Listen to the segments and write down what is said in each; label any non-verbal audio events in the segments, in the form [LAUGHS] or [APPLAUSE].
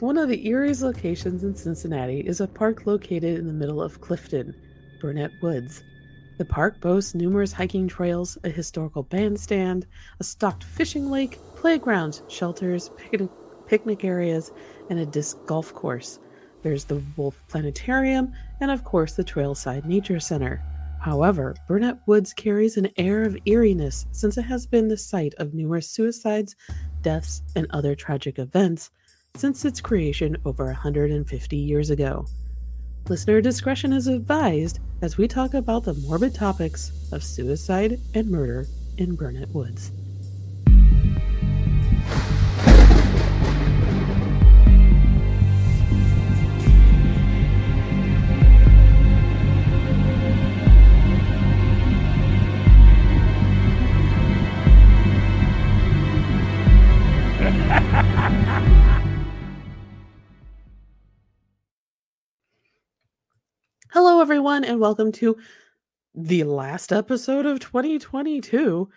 One of the eeriest locations in Cincinnati is a park located in the middle of Clifton, Burnet Woods. The park boasts numerous hiking trails, a historical bandstand, a stocked fishing lake, playgrounds, shelters, picnic, picnic areas, and a disc golf course. There's the Wolf Planetarium, and of course the Trailside Nature Center. However, Burnet Woods carries an air of eeriness since it has been the site of numerous suicides, deaths, and other tragic events since its creation over 150 years ago. Listener discretion is advised as we talk about the morbid topics of suicide and murder in Burnet Woods. Everyone, and welcome to the last episode of 2022,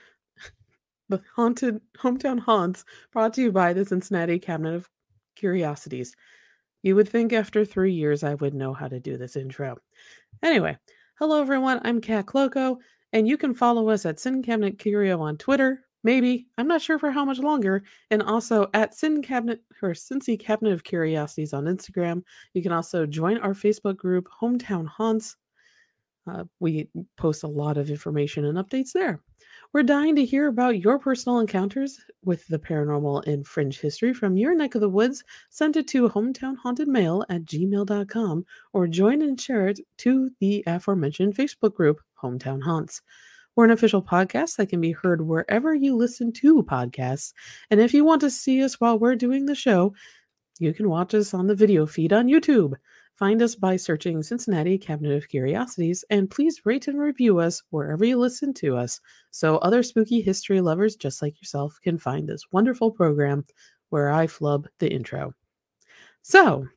[LAUGHS] the Haunted Hometown Haunts, brought to you by the Cincinnati Cabinet of Curiosities. You would think after three years I would know how to do this intro. Anyway, hello, everyone. I'm Kat Cloco, and you can follow us at Sin Cabinet Curio on Twitter, maybe i'm not sure for how much longer and also at sin cabinet or cincy cabinet of curiosities on instagram you can also join our facebook group hometown haunts. Uh, we post a lot of information and updates there. We're dying to hear about your personal encounters with the paranormal and fringe history from your neck of the woods. Send it to hometownhauntedmail at gmail.com or join and share it to the aforementioned facebook group hometown haunts we're an official podcast that can be heard wherever you listen to podcasts. And if you want to see us while we're doing the show, you can watch us on the video feed on YouTube. Find us by searching Cincinnati Cabinet of Curiosities, and please rate and review us wherever you listen to us so other spooky history lovers just like yourself can find this wonderful program where I flub the intro. So,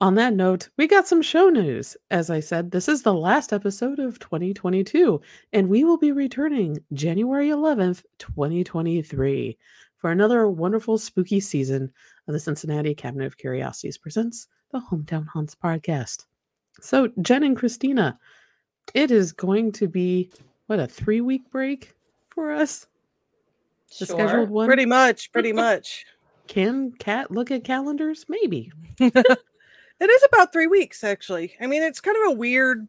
on that note, we got some show news. As I said, this is the last episode of 2022, and we will be returning January 11th, 2023, for another wonderful spooky season of the Cincinnati Cabinet of Curiosities presents the Hometown Haunts podcast. So, Jen and Christina, it is going to be what a three week break for us. The sure. scheduled one. Pretty much, pretty [LAUGHS] much. Can Cat look at calendars? Maybe. [LAUGHS] It is about three weeks, actually. I mean, it's kind of a weird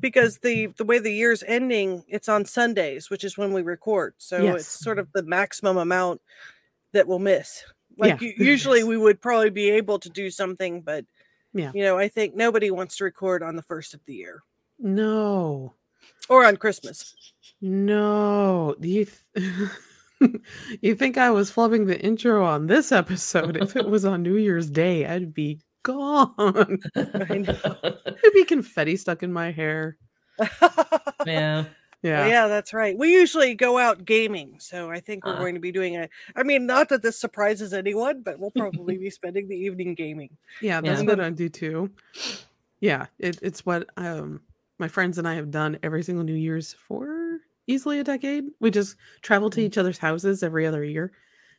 because the the way the year's ending, it's on Sundays, which is when we record. So yes. it's sort of the maximum amount that we'll miss. Like yeah. usually [LAUGHS] we would probably be able to do something, but yeah, you know, I think nobody wants to record on the first of the year. No. Or on Christmas. No. You th- [LAUGHS] you think I was flubbing the intro on this episode? if it was on New Year's Day, I'd be gone. [LAUGHS] I [LAUGHS] know. There'd be confetti stuck in my hair. [LAUGHS] yeah. Yeah. yeah, that's right. We usually go out gaming, so I think we're uh. going to be doing a. I mean, not that this surprises anyone, but we'll probably be spending the evening gaming. Yeah, that's yeah. what I do too. Yeah, it, it's what um my friends and I have done every single New Year's for easily a decade. We just travel to mm. each other's houses every other year.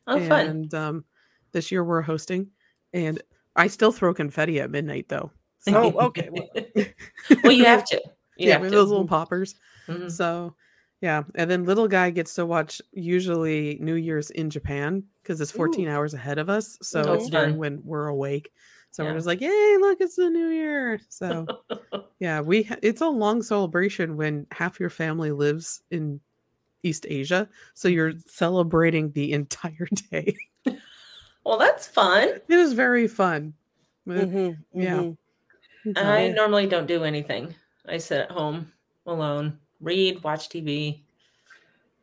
Oh, and, fun! And um, this year we're hosting, and I still throw confetti at midnight though. So. Oh, [LAUGHS] okay. Well, well you have [LAUGHS] to. You yeah, have those little poppers. Mm-hmm. So, yeah, and then little guy gets to watch usually New Year's in Japan because it's 14 Ooh. hours ahead of us. So oh, it's during when we're awake. So yeah. we're just like, "Yay, look, it's the New Year!" So, [LAUGHS] yeah, we ha- it's a long celebration when half your family lives in East Asia, so you're mm-hmm. celebrating the entire day. Well, that's fun. It is very fun. Mm-hmm, yeah. Mm-hmm. I normally don't do anything. I sit at home alone, read, watch TV.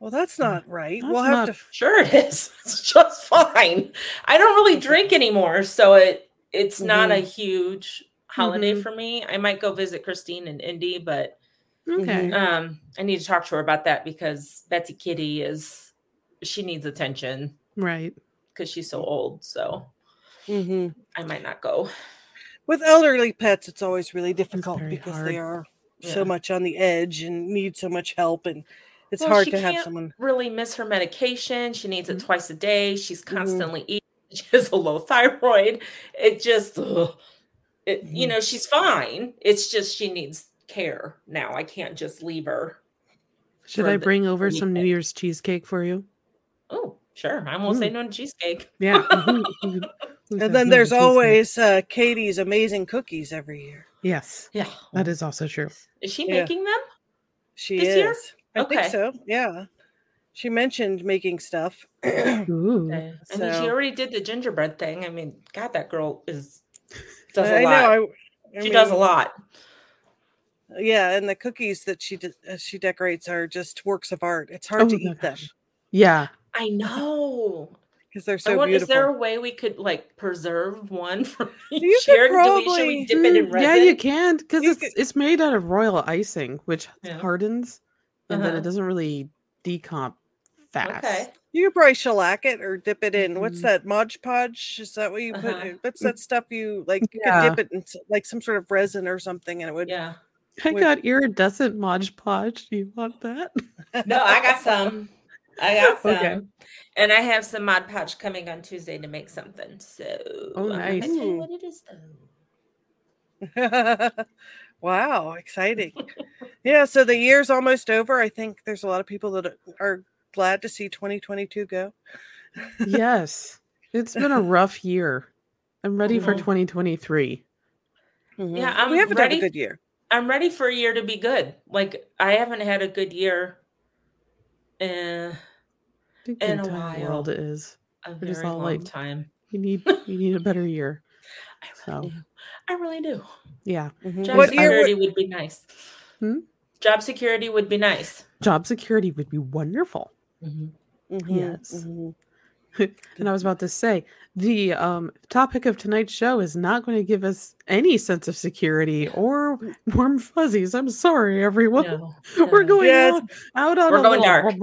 Well, that's not right. That's we'll have not... to. [LAUGHS] Sure, it is. It's just fine. I don't really drink anymore, so it it's mm-hmm. not a mm-hmm. huge holiday mm-hmm. for me. I might go visit Christine and Indy, but okay. Um, I need to talk to her about that because Betsy Kitty is she needs attention. Right because she's so old. So mm-hmm. I might not go. With elderly pets, it's always really difficult because hard. they are yeah. so much on the edge and need so much help and it's well, hard to have someone really miss her medication. She needs it mm-hmm. twice a day. She's mm-hmm. constantly mm-hmm. eating. [LAUGHS] She has a low thyroid. It just, ugh, it, you mm-hmm. know, she's fine. It's just she needs care now. I can't just leave her. Should I bring over some New Year's cheesecake for you? Oh, sure. I won't mm. say no to cheesecake. Yeah. [LAUGHS] and then there's always uh, Katie's amazing cookies every year. Yes. Yeah. That is also true. Is she yeah. making them? She is. Year? I okay. think so. Yeah. She mentioned making stuff. [CLEARS THROAT] Ooh. Okay. And then she already did the gingerbread thing. I mean, God, that girl is does a I lot. Know, I, I she mean, does a lot. Yeah, and the cookies that she de- uh, she decorates are just works of art. It's hard oh, to eat gosh. them. Yeah, I know because they're so beautiful. Is there a way we could like preserve one [LAUGHS] from each year? Probably, we, we dip it in resin? Yeah, you can because it's could... it's made out of royal icing, which yeah. hardens and uh-huh. then it uh-huh. doesn't really decomp fast. Okay. You could probably shellac it or dip it in. What's mm-hmm. that? Mod Podge? Is that what you put? Uh-huh. What's that stuff you like? You yeah. could dip it in like some sort of resin or something, and it would. Yeah. I would... got iridescent Mod Podge. Do you want that? no, I got [LAUGHS] some. I got [LAUGHS] some. Okay. And I have some Mod Podge coming on Tuesday to make something. So oh, nice. I'm tell you what it is though. [LAUGHS] wow, exciting. yeah, so the year's almost over. I think there's a lot of people that are glad to see 2022 go. yes. It's been a rough year. I'm ready mm-hmm. for 2023. Mm-hmm. Yeah, I'm we haven't ready. had a good year. I'm ready for a year to be good. Like I haven't had a good year in, in a while. World it is. A very all long like, time. You need [LAUGHS] you need a better year. I really so. do. I really do. Yeah. Mm-hmm. Job what security year, would be nice. Hmm? Job security would be nice. Job security would be wonderful. Mm-hmm. Mm-hmm. Yes. [LAUGHS] And I was about to say the um, topic of tonight's show is not going to give us any sense of security or warm fuzzies. I'm sorry, everyone. No, [LAUGHS] no. We're going yes. out, out on we're a going dark. [LAUGHS]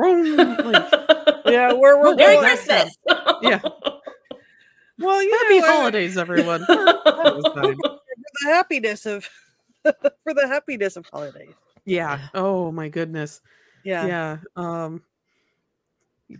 like, yeah, we're we're Merry Christmas. yeah. Well, you happy know, holidays, everyone. for the happiness of for the happiness of holidays. Yeah. Oh my goodness. Yeah. Yeah. Um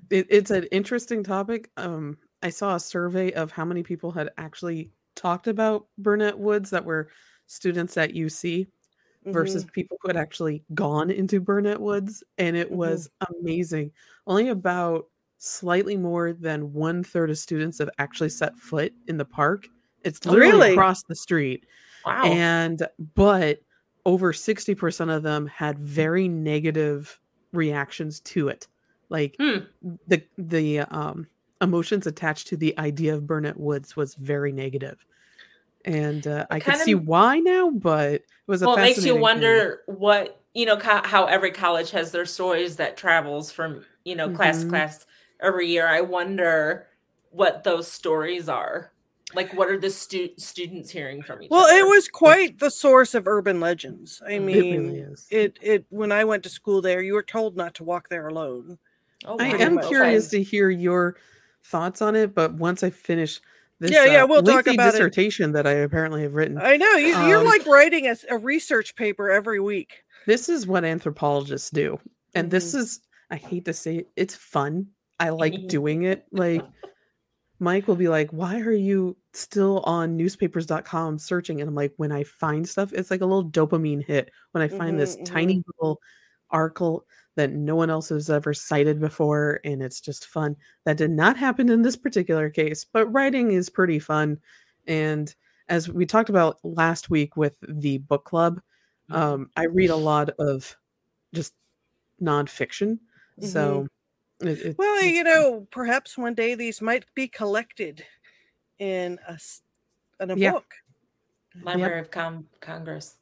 it, it's an interesting topic. Um, I saw a survey of how many people had actually talked about Burnet Woods that were students at UC mm-hmm. versus people who had actually gone into Burnet Woods, and it mm-hmm. was amazing. Only about slightly more than one third of students have actually set foot in the park. It's literally really? across the street. Wow. And but over 60% of them had very negative reactions to it like hmm. the the um emotions attached to the idea of Burnet Woods was very negative. And uh, I can see why now, but it was a well, it makes you wonder thing. what you know co- how every college has their stories that travels from you know class mm-hmm. to class every year. I wonder what those stories are. Like, what are the stu- students hearing from each well, other? it was quite the source of urban legends. I mean, it, really it, it when I went to school there, you were told not to walk there alone. Oh, I am curious to hear your thoughts on it, but once I finish this, yeah, yeah, uh, we'll talk about dissertation it. that I apparently have written. I know you, are um, like writing a, a, research paper every week. This is what anthropologists do, and mm-hmm. this is I hate to say it, it's fun. I like doing it. Like Mike will be like, "Why are you still on newspapers.com searching?" And I'm like, "When I find stuff, it's like a little dopamine hit when I find mm-hmm, this mm-hmm. tiny little article that no one else has ever cited before and it's just fun that did not happen in this particular case but writing is pretty fun and as we talked about last week with the book club mm-hmm. um, i read a lot of just nonfiction mm-hmm. so it, it, well you know perhaps one day these might be collected in a in a yeah. book library yep. of Com- congress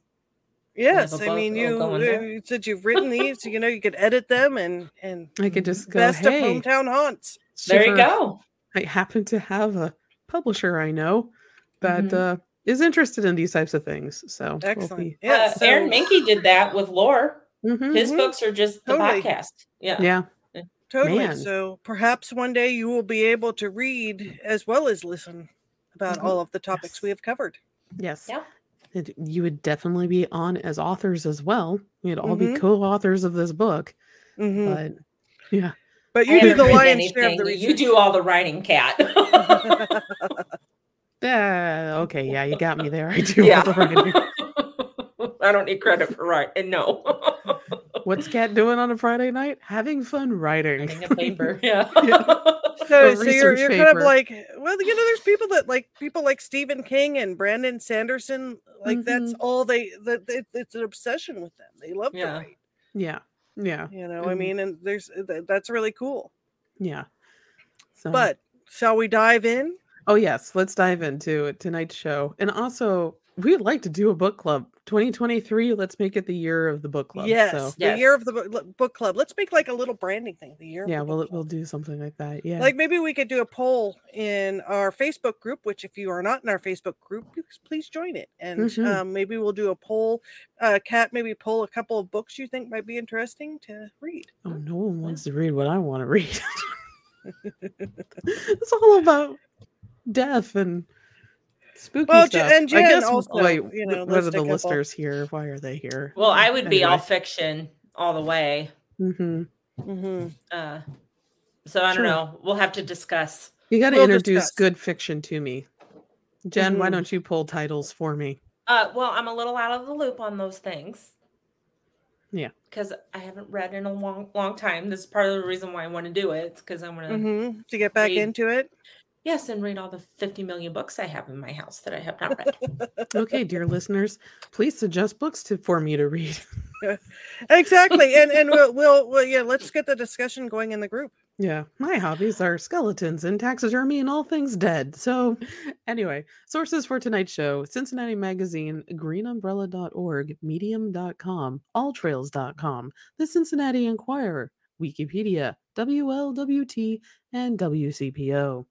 Yes, I mean you, you said you've written these. you know, you could edit them and and I could just go. Best hey, of hometown haunts. There you go. I happen to have a publisher I know that mm-hmm. uh, is interested in these types of things. So excellent. We'll be... yeah, uh, so... Aaron Mahnke did that with lore. Mm-hmm, His mm-hmm. books are just the totally. podcast. Yeah. Yeah. Totally. Man. So perhaps one day you will be able to read as well as listen about mm-hmm. all of the topics yes. we have covered. Yes. Yeah it, you would definitely be on as authors as well. You'd all mm-hmm. be co-authors of this book. Mm-hmm. But yeah. But you do the lion's share of the research. You do all the writing, cat. [LAUGHS] [LAUGHS] yeah. Okay. Yeah, you got me there. I do yeah. all the writing. [LAUGHS] I don't need credit for writing. No. What's Cat doing on a Friday night? Having fun writing. Writing a paper. Yeah. yeah. So, so you're, you're kind of like, well, you know, there's people that like people like Stephen King and Brandon Sanderson. Like mm-hmm. that's all they. That it, it's an obsession with them. They love yeah. to write. Yeah. Yeah. You know, mm-hmm. I mean, and there's that's really cool. Yeah. So. But shall we dive in? Oh yes, let's dive into tonight's show. And also, we'd like to do a book club 2023 let's make it the year of the book club yes so. the yes. year of the book club let's make like a little branding thing the year yeah we'll, we'll do something like that yeah like maybe we could do a poll in our facebook group which if you are not in our facebook group please join it and mm-hmm. um, maybe we'll do a poll uh cat maybe pull a couple of books you think might be interesting to read oh no one wants to read what i want to read [LAUGHS] [LAUGHS] it's all about death and spooky well, stuff. And Jen I guess also, wait, you know, what are the listeners here? Why are they here? Well, I would anyway. be all fiction all the way. Mm-hmm. Mm-hmm. Uh, so I don't know. We'll have to discuss. You got to we'll introduce discuss. good fiction to me, Jen. Mm-hmm. Why don't you pull titles for me? Uh, well, I'm a little out of the loop on those things. Yeah, because I haven't read in a long, long time. This is part of the reason why I want to do it. because I want to mm-hmm. to get back read. into it. Yes, and read all the 50 million books I have in my house that I have not read. okay, dear listeners, please suggest books to for me to read. [LAUGHS] exactly. And and we'll, we'll well yeah, let's get the discussion going in the group. Yeah, my hobbies are skeletons and taxidermy and all things dead. So, anyway, sources for tonight's show Cincinnati Magazine, greenumbrella.org, medium.com, alltrails.com, the Cincinnati Enquirer, Wikipedia, WLWT, and WCPO.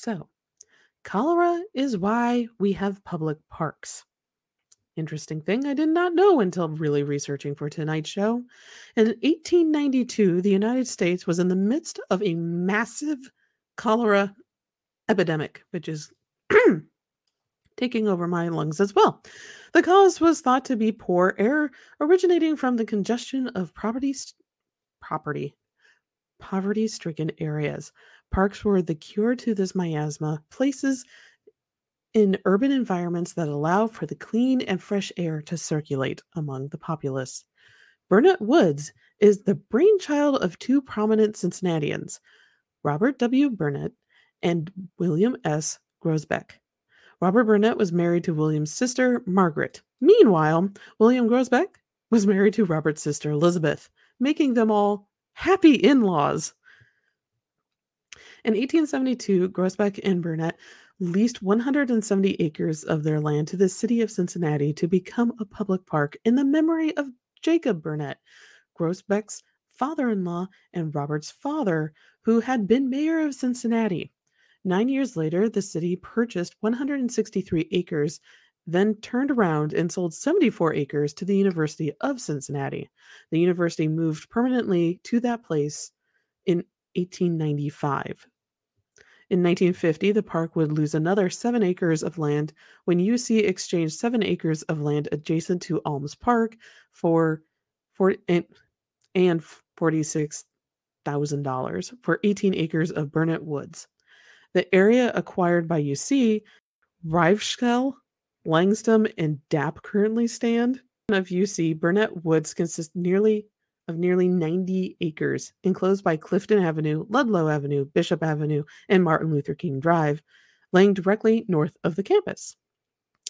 So, cholera is why we have public parks. Interesting thing I did not know until really researching for tonight's show. In 1892, the United States was in the midst of a massive cholera epidemic, which is [CLEARS THROAT] taking over my lungs as well. The cause was thought to be poor air originating from the congestion of property property poverty stricken areas Parks were the cure to this miasma, places in urban environments that allow for the clean and fresh air to circulate among the populace. Burnet Woods is the brainchild of two prominent Cincinnatians, Robert W. Burnet and William S. Groesbeck. Robert Burnet was married to William's sister, Margaret. Meanwhile, William Groesbeck was married to Robert's sister, Elizabeth, making them all happy in laws. In 1872, Groesbeck and Burnet leased 170 acres of their land to the city of Cincinnati to become a public park in the memory of Jacob Burnet, Groesbeck's father in law and Robert's father, who had been mayor of Cincinnati. Nine years later, the city purchased 163 acres, then turned around and sold 74 acres to the University of Cincinnati. The university moved permanently to that place in 1895. In 1950, the park would lose another seven acres of land when UC exchanged seven acres of land adjacent to Alms Park for, for and, and $46,000 for 18 acres of Burnet Woods. The area acquired by UC, Rieveschl, Langsam, and Dapp currently stand. Of UC, Burnet Woods consists nearly of nearly 90 acres, enclosed by Clifton Avenue, Ludlow Avenue, Bishop Avenue, and Martin Luther King Drive, laying directly north of the campus.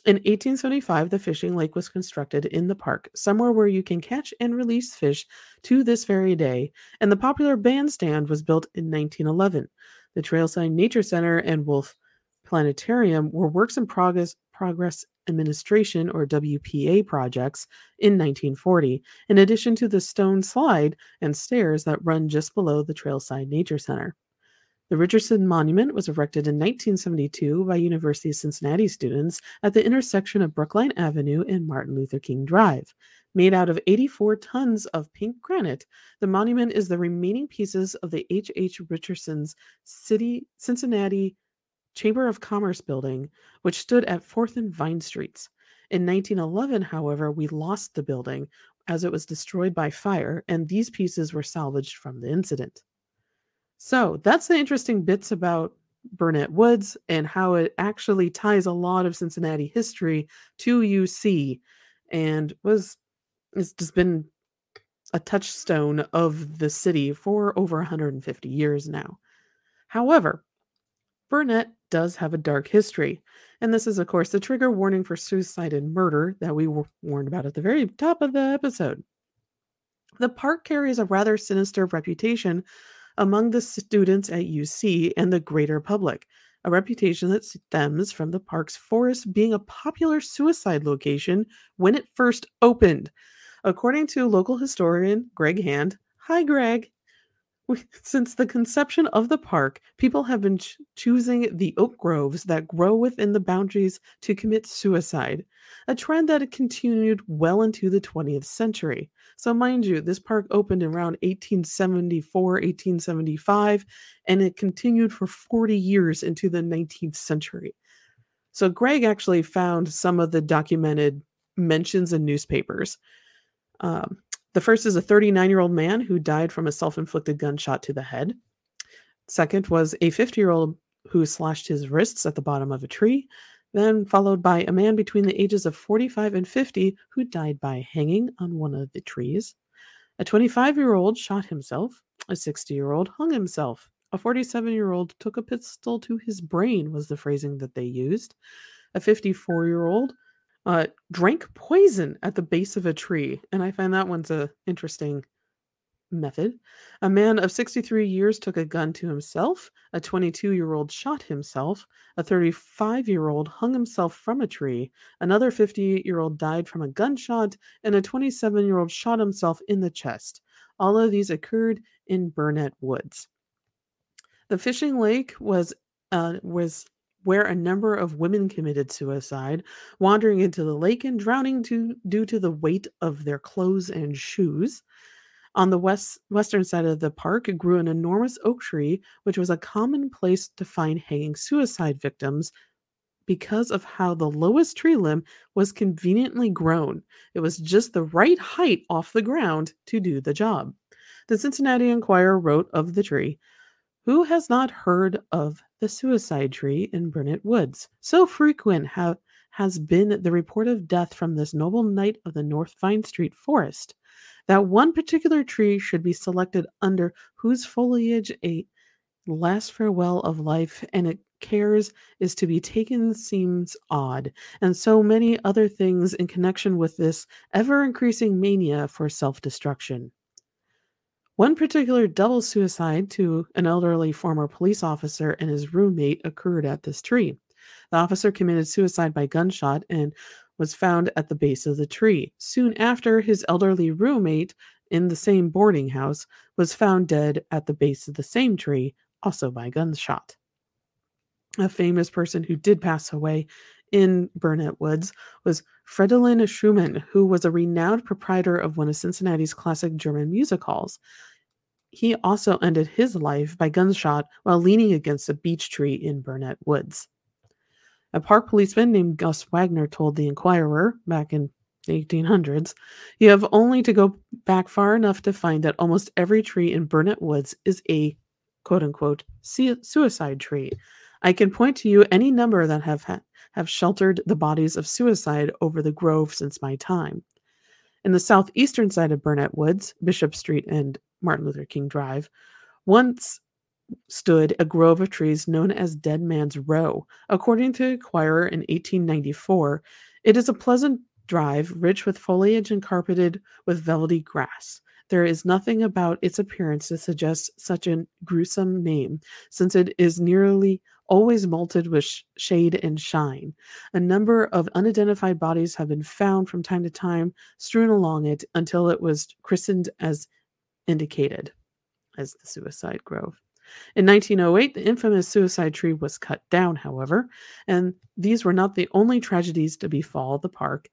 In 1875, the fishing lake was constructed in the park, somewhere where you can catch and release fish to this very day, and the popular bandstand was built in 1911. The Trailside Nature Center and Wolf Planetarium were works in progress, progress Administration or WPA projects in 1940, in addition to the stone slide and stairs that run just below the Trailside Nature Center. The Richardson Monument was erected in 1972 by University of Cincinnati students at the intersection of Brookline Avenue and Martin Luther King Drive. Made out of 84 tons of pink granite, the monument is the remaining pieces of the H. H. Richardson's City Cincinnati Chamber of Commerce building, which stood at 4th and Vine Streets. In 1911, however, we lost the building as it was destroyed by fire, and these pieces were salvaged from the incident. So that's the interesting bits about Burnet Woods and how it actually ties a lot of Cincinnati history to UC and was it's just been a touchstone of the city for over 150 years now. However, Burnet does have a dark history, and this is, of course, the trigger warning for suicide and murder that we warned about at the very top of the episode. The park carries a rather sinister reputation among the students at UC and the greater public, a reputation that stems from the park's forest being a popular suicide location when it first opened. According to local historian Greg Hand, hi Greg, since the conception of the park, people have been ch- choosing the oak groves that grow within the boundaries to commit suicide, a trend that continued well into the 20th century. So, mind you, this park opened around 1874, 1875, and it continued for 40 years into the 19th century. So, Greg actually found some of the documented mentions in newspapers. Um, the first is a 39 year old man who died from a self inflicted gunshot to the head. Second was a 50 year old who slashed his wrists at the bottom of a tree. Then, followed by a man between the ages of 45 and 50 who died by hanging on one of the trees. A 25 year old shot himself. A 60 year old hung himself. A 47 year old took a pistol to his brain, was the phrasing that they used. A 54 year old uh, drank poison at the base of a tree. And I find that one's a interesting method. A man of 63 years took a gun to himself. A 22 year old shot himself. A 35 year old hung himself from a tree. Another 58 year old died from a gunshot. And a 27 year old shot himself in the chest. All of these occurred in Burnet Woods. The fishing lake was uh, was where a number of women committed suicide, wandering into the lake and drowning to, due to the weight of their clothes and shoes. On the west western side of the park grew an enormous oak tree, which was a common place to find hanging suicide victims because of how the lowest tree limb was conveniently grown. It was just the right height off the ground to do the job. The Cincinnati Enquirer wrote of the tree who has not heard of the suicide tree in Burnet Woods? So frequent have, has been the report of death from this noble knight of the North Vine Street forest that one particular tree should be selected under whose foliage a last farewell of life and it cares is to be taken seems odd, and so many other things in connection with this ever increasing mania for self destruction. One particular double suicide to an elderly former police officer and his roommate occurred at this tree. The officer committed suicide by gunshot and was found at the base of the tree. Soon after, his elderly roommate in the same boarding house was found dead at the base of the same tree, also by gunshot. A famous person who did pass away in Burnet Woods was Fridolin Schumann, who was a renowned proprietor of one of Cincinnati's classic German music halls he also ended his life by gunshot while leaning against a beech tree in Burnet Woods. A park policeman named Gus Wagner told the Enquirer back in the 1800s, you have only to go back far enough to find that almost every tree in Burnet Woods is a quote unquote suicide tree. I can point to you any number that have ha- have sheltered the bodies of suicide over the grove since my time. In the southeastern side of Burnet Woods, Bishop Street and Martin Luther King Drive, once stood a grove of trees known as Dead Man's Row. According to Enquirer in 1894, it is a pleasant drive, rich with foliage and carpeted with velvety grass. There is nothing about its appearance to suggest such a gruesome name, since it is nearly always molted with sh- shade and shine. A number of unidentified bodies have been found from time to time strewn along it until it was christened as indicated as the suicide grove. In 1908, the infamous suicide tree was cut down, however, and these were not the only tragedies to befall the park.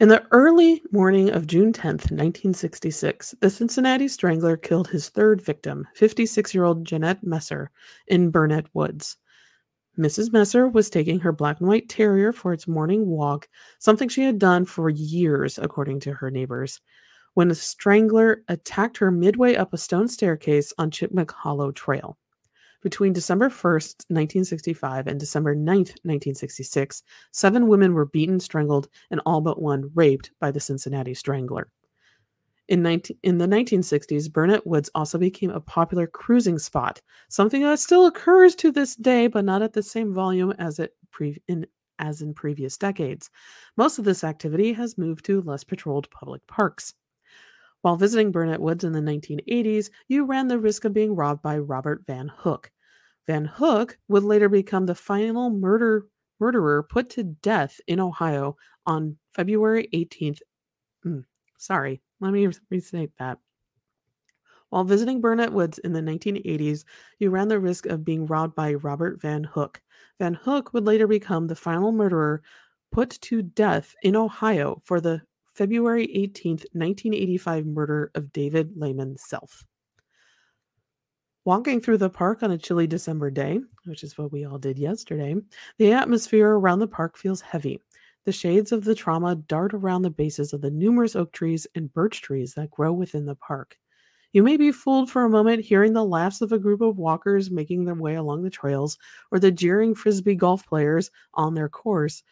In the early morning of June 10, 1966, the Cincinnati Strangler killed his third victim, 56 year old Jeanette Messer, in Burnet Woods. Mrs. Messer was taking her black and white terrier for its morning walk, something she had done for years, according to her neighbors. When a strangler attacked her midway up a stone staircase on Chipmunk Hollow Trail. Between December 1st, 1965 and December 9th, 1966, seven women were beaten, strangled, and all but one raped by the Cincinnati Strangler. In, 19, in the 1960s, Burnet Woods also became a popular cruising spot, something that still occurs to this day, but not at the same volume as it pre- in, as in previous decades. Most of this activity has moved to less patrolled public parks. While visiting Burnet Woods in the 1980s, you ran the risk of being robbed by Robert Van Hook. Van Hook would later become the final murder murderer put to death in Ohio on February 18th. Mm, sorry, let me restate that. While visiting Burnet Woods in the 1980s, you ran the risk of being robbed by Robert Van Hook. Van Hook would later become the final murderer put to death in Ohio for the February 18th, 1985 murder of David Lehman Self. Walking through the park on a chilly December day, which is what we all did yesterday, the atmosphere around the park feels heavy. The shades of the trauma dart around the bases of the numerous oak trees and birch trees that grow within the park. You may be fooled for a moment hearing the laughs of a group of walkers making their way along the trails or the jeering frisbee golf players on their course,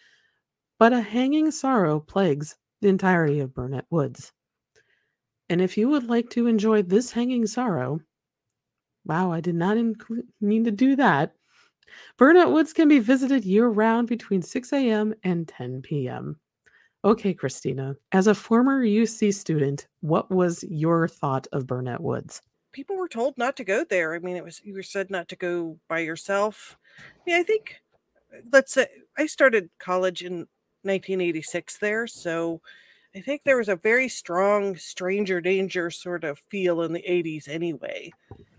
but a hanging sorrow plagues the entirety of Burnet Woods. And if you would like to enjoy this hanging sorrow, wow, I did not mean to do that. Burnet Woods can be visited year round between 6 a.m. and 10 p.m. Okay, Christina, as a former UC student, what was your thought of Burnet Woods? People were told not to go there. I mean, it was you were said not to go by yourself. Yeah, I think let's say I started college in 1986 there. So I think there was a very strong stranger danger sort of feel in the 80s anyway.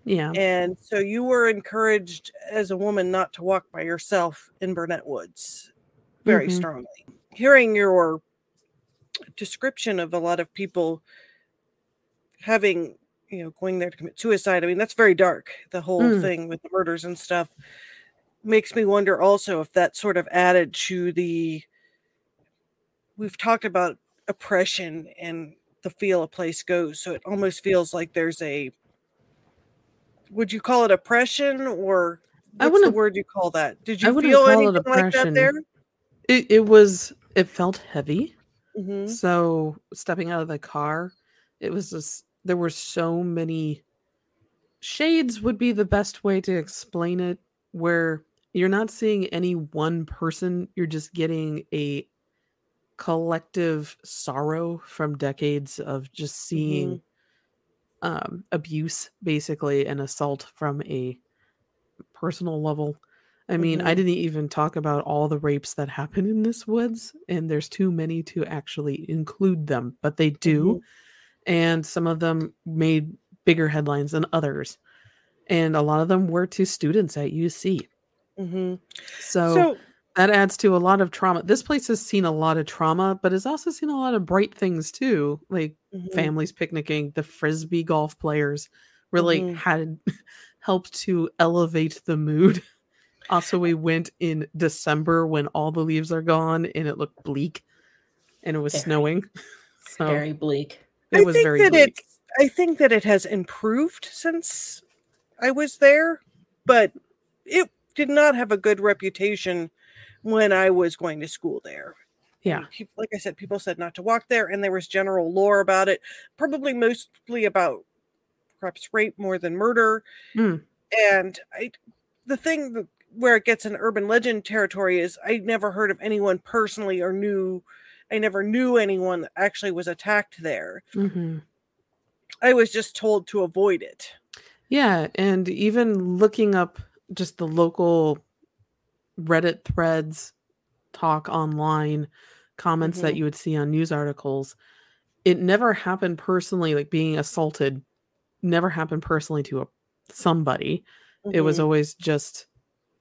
Yeah. And so you were encouraged as a woman not to walk by yourself in Burnet Woods very mm-hmm. strongly. Hearing your description of a lot of people having, you know, going there to commit suicide, I mean, that's very dark, the whole mm. thing with the murders and stuff. Makes me wonder also if that sort of added to the we've talked about oppression and the feel a place goes. So it almost feels like there's a would you call it oppression or what's I wanna, the word you call that? Did you feel anything like that there? It, it was it felt heavy. Mm-hmm. So stepping out of the car, it was just there were so many shades would be the best way to explain it where you're not seeing any one person you're just getting a collective sorrow from decades of just seeing mm-hmm. um, abuse, basically, and assault from a personal level. I mean, mm-hmm. I didn't even talk about all the rapes that happen in this woods, and there's too many to actually include them, but they do. Mm-hmm. And some of them made bigger headlines than others. And a lot of them were to students at UC. Mm-hmm. So, so that adds to a lot of trauma. This place has seen a lot of trauma, but has also seen a lot of bright things too, like mm-hmm. families picnicking. The frisbee golf players really mm-hmm. had [LAUGHS] helped to elevate the mood. [LAUGHS] Also, we went in December when all the leaves are gone and it looked bleak, and it was very, snowing. [LAUGHS] So very bleak. It I was very that bleak. It, I think that it has improved since I was there, but it did not have a good reputation when I was going to school there. Yeah. like I said, people said not to walk there, and there was general lore about it, probably mostly about perhaps rape more than murder. Mm. And I, the thing where it gets an urban legend territory is I never heard of anyone personally or knew, I never knew anyone that actually was attacked there. Mm-hmm. I was just told to avoid it. Yeah. And even looking up just the local Reddit threads, talk online, comments mm-hmm. that you would see on news articles. It never happened personally, like being assaulted, never happened personally to a somebody. Mm-hmm. It was mm-hmm. always just,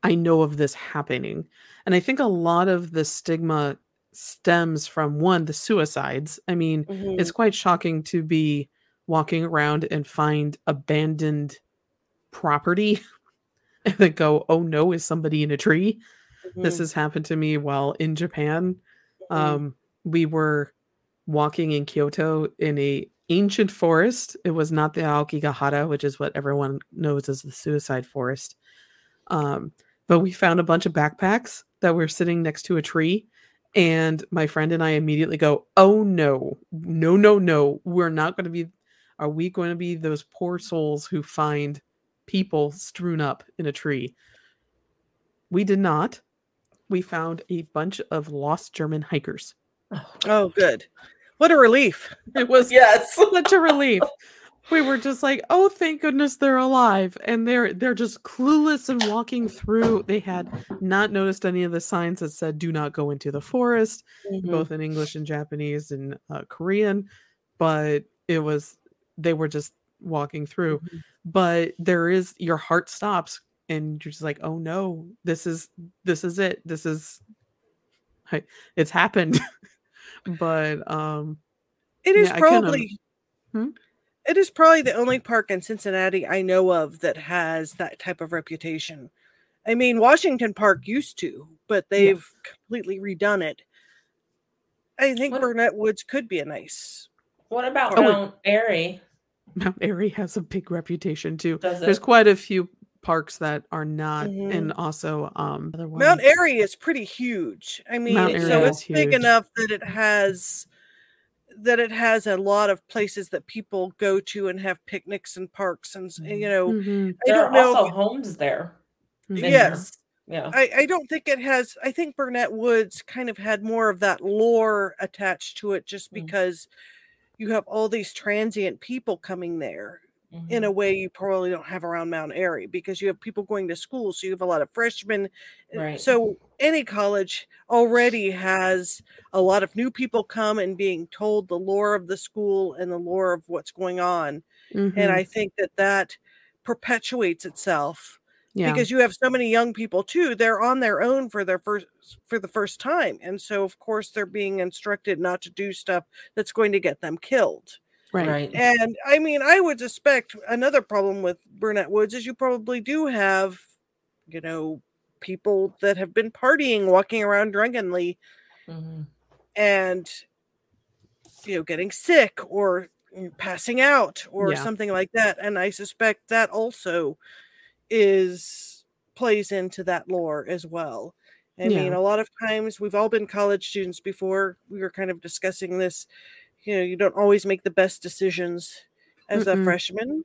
I know of this happening. And I think a lot of the stigma stems from one, the suicides. I mean, mm-hmm. it's quite shocking to be walking around and find abandoned property [LAUGHS] [LAUGHS] and then go, oh no, is somebody in a tree? Mm-hmm. This has happened to me while in Japan. Mm-hmm. Um, we were walking in Kyoto in a ancient forest. It was not the Aokigahara, which is what everyone knows as the suicide forest. Um, but we found a bunch of backpacks that were sitting next to a tree. And my friend and I immediately go, Oh no, no, no, no. We're not going to be, are we going to be those poor souls who find people strewn up in a tree? We did not. We found a bunch of lost German hikers. Oh, good. What a relief. It was [LAUGHS] yes, such a relief. We were just like, "Oh, thank goodness they're alive." And they're they're just clueless and walking through. They had not noticed any of the signs that said "Do not go into the forest," mm-hmm. both in English and Japanese and uh, Korean, but it was they were just walking through. Mm-hmm. But there is your heart stops and you're just like, "Oh no, this is this is it. This is it's happened." [LAUGHS] but um it is yeah, probably hmm? it is probably the only park in Cincinnati I know of that has that type of reputation. I mean, Washington Park used to, but they've yeah. completely redone it. I think what, Burnet Woods could be a nice. What about park. Mount Airy? Mount Airy has a big reputation too. There's quite a few parks that are not mm-hmm. and also um Mount Airy is pretty huge. I mean so it's huge. big enough that it has that it has a lot of places that people go to and have picnics and parks and you mm-hmm. know mm-hmm. I don't know also homes there. Yes. Yeah. I, I don't think it has I think Burnet Woods kind of had more of that lore attached to it just mm-hmm. You have all these transient people coming there mm-hmm. in a way you probably don't have around Mount Airy because you have people going to school. So you have a lot of freshmen. Eh, right. So any college already has a lot of new people come and being told the lore of the school and the lore of what's going on. Mm-hmm. And I think that that perpetuates itself yeah. because you have so many young people too they're on their own for their first for the first time and so of course they're being instructed not to do stuff that's going to get them killed Right. right. And I mean, I would suspect another problem with Burnet Woods is you probably do have, you know, people that have been partying, walking around drunkenly, mm-hmm. and you know, getting sick or passing out or yeah. something like that. And I suspect that also is plays into that lore as well. I yeah. mean, a lot of times we've all been college students before. We were kind of discussing this you know you don't always make the best decisions as Mm-mm. a freshman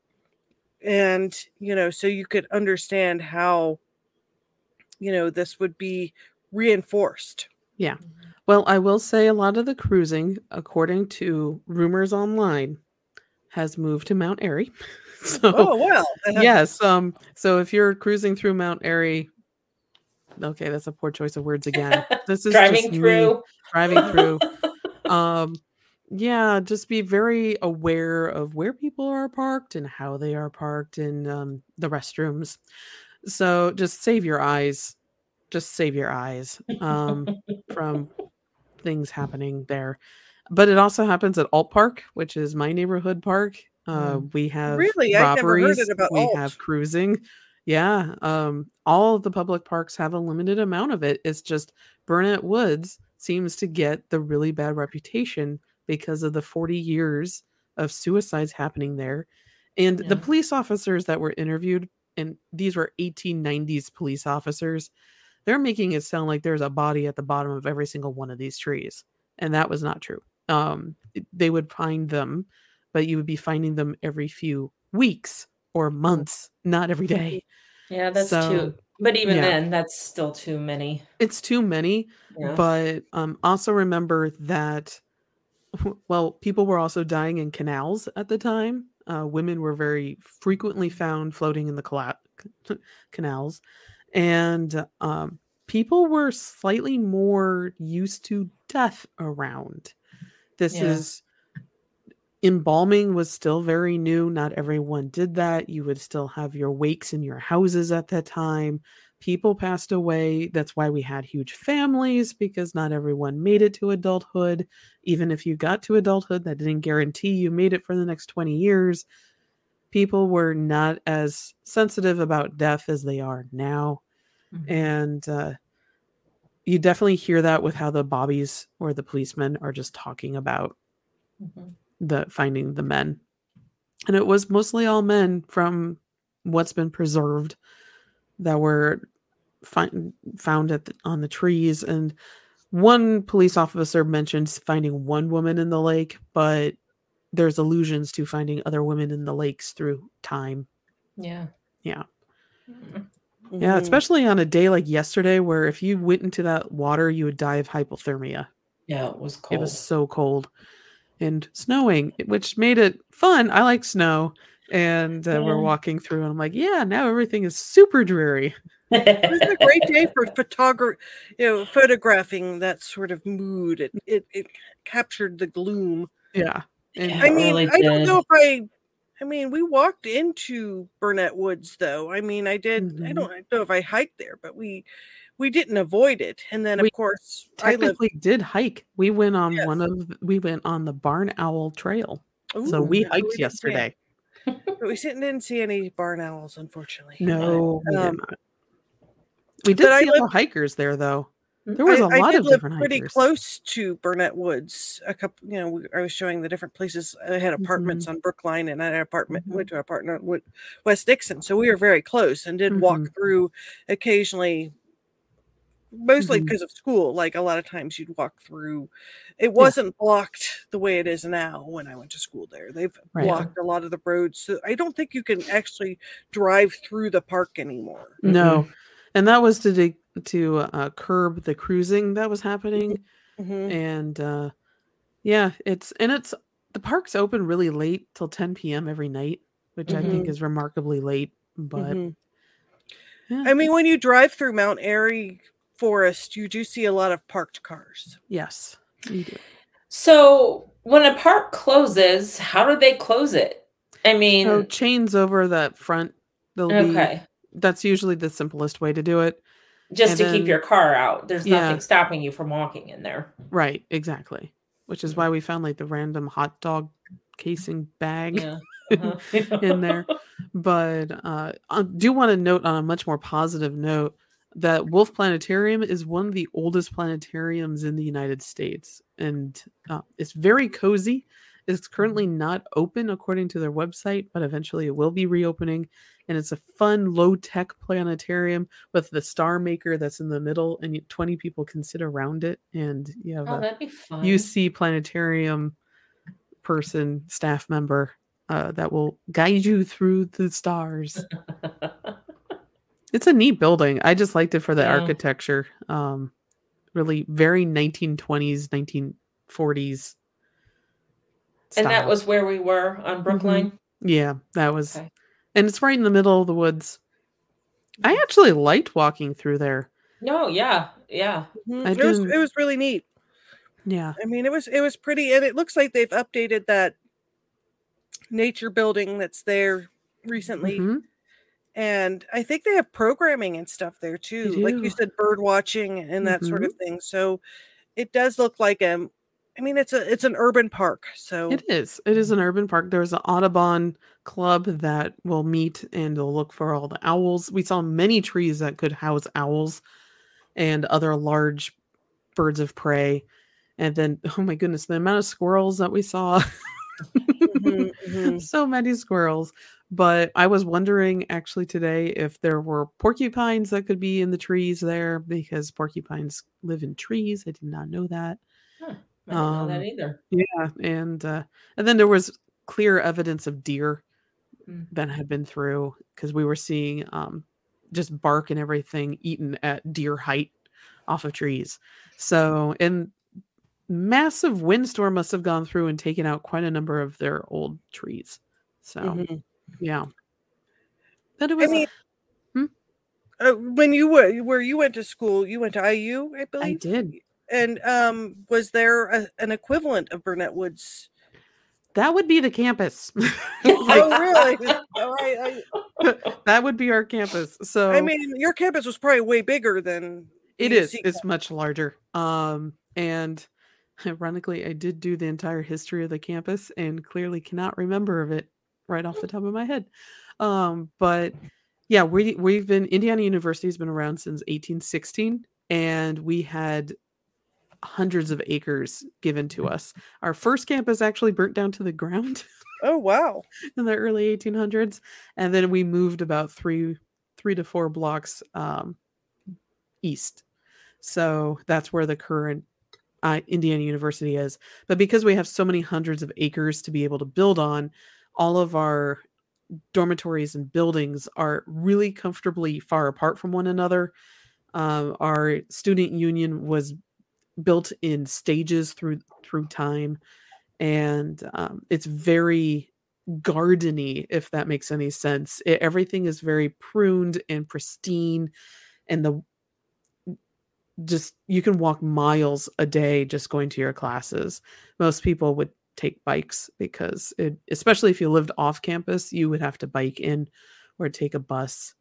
and you know so you could understand how you know this would be reinforced yeah well i will say a lot of the cruising according to rumors online has moved to mount airy [LAUGHS] so oh well yes um so if you're cruising through mount airy okay that's a poor choice of words again [LAUGHS] this is driving through driving through [LAUGHS] um yeah, just be very aware of where people are parked and how they are parked in um, the restrooms. So just save your eyes. Just save your eyes um, from things happening there. But it also happens at Ault Park, which is my neighborhood park. Uh, mm. we have really robberies. we Ault. have cruising. Yeah, um, all of the public parks have a limited amount of it. It's just Burnet Woods seems to get the really bad reputation because of the 40 years of suicides happening there. And yeah. the police officers that were interviewed, and these were 1890s police officers, they're making it sound like there's a body at the bottom of every single one of these trees. And that was not true. Um, they would find them, but you would be finding them every few weeks or months, not every day. [LAUGHS] Yeah, that's so, too. But even yeah. then, that's still too many. It's too many. Yeah. But um, also remember that well, people were also dying in canals at the time. Uh, women were very frequently found floating in the [LAUGHS] canals, and um, people were slightly more used to death around. This yeah. is embalming was still very new. Not everyone did that. You would still have your wakes in your houses at that time people passed away. That's why we had huge families because not everyone made it to adulthood. Even if you got to adulthood, that didn't guarantee you made it for the next 20 years. People were not as sensitive about death as they are now. Mm-hmm. And uh, you definitely hear that with how the bobbies or the policemen are just talking about mm-hmm. the finding the men. And it was mostly all men from what's been preserved that were find, found at the, on the trees and one police officer mentions finding one woman in the lake, but there's allusions to finding other women in the lakes through time. Yeah. Yeah. Mm-hmm. Yeah, especially on a day like yesterday where if you went into that water, you would die of hypothermia. Yeah, it was cold. It was so cold and snowing, which made it fun. I like snow. And uh, yeah. we're walking through, and I'm like, yeah, now everything is super dreary. it was a great day for photography, you know, photographing that sort of mood. It it, it captured the gloom. Yeah. And I mean, really I don't know if I I mean, we walked into Burnet Woods though. I mean, I did mm-hmm. I don't know if I hiked there, but we we didn't avoid it. And then we of course technically I did hike. We went on yes. one of we went on the Barn Owl Trail. Ooh, so we hiked we yesterday. but we didn't see any barn owls, unfortunately. No, we um, did We did see lived, hikers there though. There was a I, lot I of different pretty hikers. close to Burnet Woods. A couple, you know, I was showing the different places. I had apartments mm-hmm. on Brookline, and I had an apartment mm-hmm. went to an apartment with West Dixon, so we were very close and did mm-hmm. walk through occasionally. Mostly because mm-hmm. of school, like a lot of times you'd walk through. It wasn't yeah. blocked the way it is now. When I went to school there, they've right. blocked a lot of the roads, so I don't think you can actually drive through the park anymore. No, and that was to de- to uh, curb the cruising that was happening mm-hmm. and uh yeah it's and it's the park's open really late till 10 p.m every night which mm-hmm. i think mm-hmm. is remarkably late but mm-hmm. yeah. i mean when you drive through mount airy forest you do see a lot of parked cars yes you do so when a park closes how do they close it i mean so chains over the front They'll okay be, that's usually the simplest way to do it just and to then, keep your car out. There's yeah. nothing stopping you from walking in there. Right, exactly. Which is why we found like the random hot dog casing bag yeah. uh-huh. [LAUGHS] in there. [LAUGHS] But uh, I do want to note on a much more positive note that Wolff Planetarium is one of the oldest planetariums in the United States, and uh, it's very cozy. It's currently not open according to their website, but eventually it will be reopening and it's a fun low tech planetarium with the star maker that's in the middle and 20 people can sit around it and you have oh, that'd be fun. uc planetarium person staff member uh, that will guide you through the stars [LAUGHS] it's a neat building i just liked it for the yeah. architecture um really very 1920s 1940s and that was where we were on mm-hmm. brookline mm-hmm. yeah that was okay and it's right in the middle of the woods. I actually liked walking through there. No, yeah, yeah. Mm-hmm. It was it was really neat. Yeah. I mean, it was it was pretty, and it looks like they've updated that nature building that's there recently. Mm-hmm. And I think they have programming and stuff there too, like you said, bird watching and that mm-hmm. sort of thing. So it does look like a um, I mean, it's a it's an urban park, so it is. It is an urban park. There's an Audubon club that will meet and will look for all the owls. We saw many trees that could house owls and other large birds of prey. And then, [LAUGHS] oh my goodness, the amount of squirrels that we saw. mm-hmm, [LAUGHS] mm-hmm. So many squirrels. But I was wondering actually today if there were porcupines that could be in the trees there because porcupines live in trees. I did not know that. I don't um, know that um, either. Yeah, and uh, and then there was clear evidence of deer mm. that had been through because we were seeing um, just bark and everything eaten at deer height off of trees. So, and massive windstorm must have gone through and taken out quite a number of their old trees. So, mm-hmm. yeah. But it was. I mean, hmm? uh, when you were where you went to school, you went to IU, I believe. I did. And um, was there a, an equivalent of Burnet Woods? That would be the campus. [LAUGHS] oh, really? [LAUGHS] Oh, I, I... that would be our campus. So I mean, your campus was probably way bigger than it is. It's much larger. Um, and ironically, I did do the entire history of the campus and clearly cannot remember of it right off the top of my head. Um, but yeah, we we've been Indiana University has been around since 1816, and we had hundreds of acres given to us. Our first campus actually burnt down to the ground. [LAUGHS] Oh wow! in the early 1800s, and then we moved about three three to four blocks um, east. So that's where the current uh, Indiana University is. But because we have so many hundreds of acres to be able to build on, all of our dormitories and buildings are really comfortably far apart from one another. Um, our student union was built in stages through through time, and um, it's very gardeny, if that makes any sense. It, everything is very pruned and pristine, and the just you can walk miles a day just going to your classes. Most people would take bikes because it, especially if you lived off campus, you would have to bike in or take a bus.